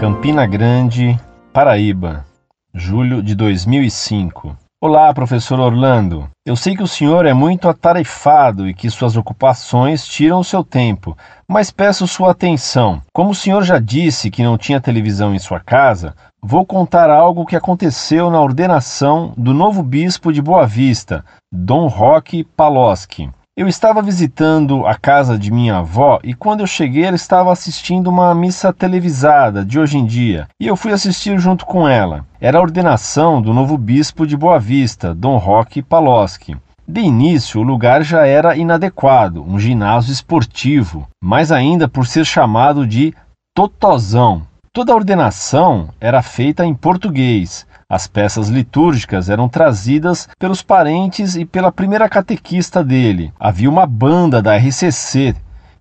Campina Grande, Paraíba, julho de 2005. Olá, professor Orlando. Eu sei que o senhor é muito atarefado e que suas ocupações tiram o seu tempo, mas peço sua atenção. Como o senhor já disse que não tinha televisão em sua casa, vou contar algo que aconteceu na ordenação do novo bispo de Boa Vista, Dom Roque Paloski. Eu estava visitando a casa de minha avó e quando eu cheguei ela estava assistindo uma missa televisada de hoje em dia e eu fui assistir junto com ela. Era a ordenação do novo bispo de Boa Vista, Dom Roque Paloski. De início, o lugar já era inadequado, um ginásio esportivo, mais ainda por ser chamado de Totozão. Toda a ordenação era feita em português, as peças litúrgicas eram trazidas pelos parentes e pela primeira catequista dele. Havia uma banda da RCC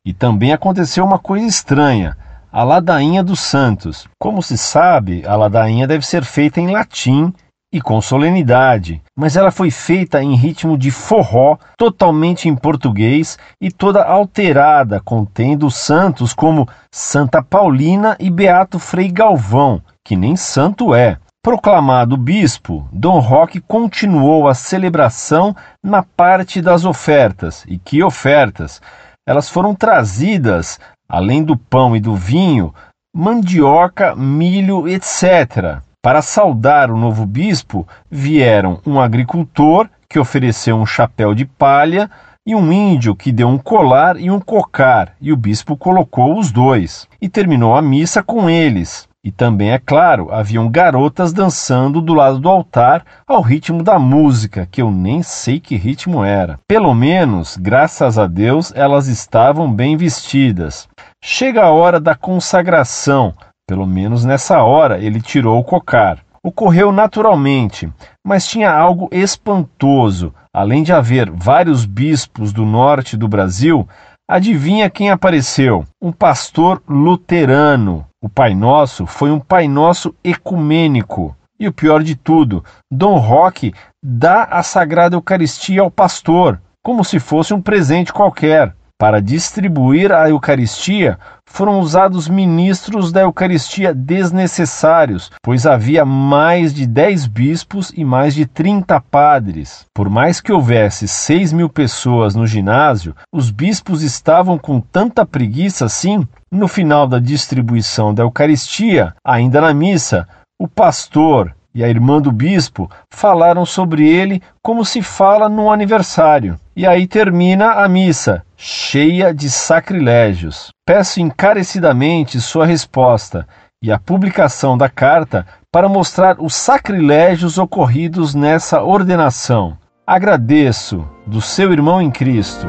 e também aconteceu uma coisa estranha. A ladainha dos santos. Como se sabe, a ladainha deve ser feita em latim e com solenidade, mas ela foi feita em ritmo de forró, totalmente em português e toda alterada, contendo santos como Santa Paulina e Beato Frei Galvão, que nem santo é. Proclamado bispo, Dom Roque continuou a celebração na parte das ofertas. E que ofertas? Elas foram trazidas, além do pão e do vinho, mandioca, milho, etc. Para saudar o novo bispo, vieram um agricultor que ofereceu um chapéu de palha e um índio que deu um colar e um cocar, e o bispo colocou os dois. E terminou a missa com eles. E também, é claro, haviam garotas dançando do lado do altar ao ritmo da música, que eu nem sei que ritmo era. Pelo menos, graças a Deus, elas estavam bem vestidas. Chega a hora da consagração. Pelo menos nessa hora ele tirou o cocar. Ocorreu naturalmente, mas tinha algo espantoso. Além de haver vários bispos do norte do Brasil, Adivinha quem apareceu? Um pastor luterano. O Pai Nosso foi um Pai Nosso ecumênico. E o pior de tudo, Dom Roque dá a Sagrada Eucaristia ao pastor, como se fosse um presente qualquer. Para distribuir a Eucaristia, foram usados ministros da Eucaristia desnecessários, pois havia mais de 10 bispos e mais de 30 padres. Por mais que houvesse 6 mil pessoas no ginásio, os bispos estavam com tanta preguiça assim. No final da distribuição da Eucaristia, ainda na missa, o pastor e a irmã do bispo falaram sobre ele como se fala num aniversário. E aí termina a missa, cheia de sacrilégios. Peço encarecidamente sua resposta e a publicação da carta para mostrar os sacrilégios ocorridos nessa ordenação. Agradeço, do seu irmão em Cristo.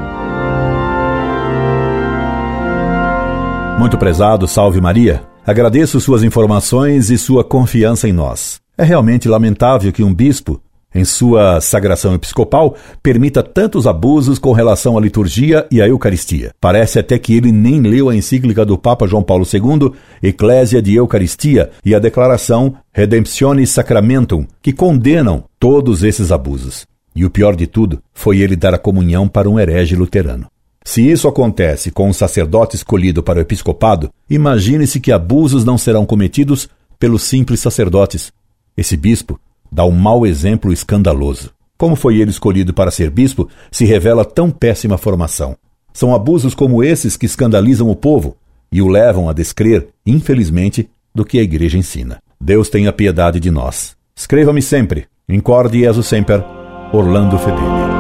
Muito prezado, salve Maria. Agradeço suas informações e sua confiança em nós. É realmente lamentável que um bispo, em sua sagração episcopal, permita tantos abusos com relação à liturgia e à Eucaristia. Parece até que ele nem leu a encíclica do Papa João Paulo II, Eclésia de Eucaristia, e a declaração Redemptionis Sacramentum, que condenam todos esses abusos. E o pior de tudo foi ele dar a comunhão para um herege luterano. Se isso acontece com um sacerdote escolhido para o episcopado, imagine-se que abusos não serão cometidos pelos simples sacerdotes, esse bispo dá um mau exemplo escandaloso. Como foi ele escolhido para ser bispo se revela tão péssima formação? São abusos como esses que escandalizam o povo e o levam a descrer, infelizmente, do que a igreja ensina. Deus tenha piedade de nós. Escreva-me sempre. Incorde Jesus Semper, Orlando Fedeli.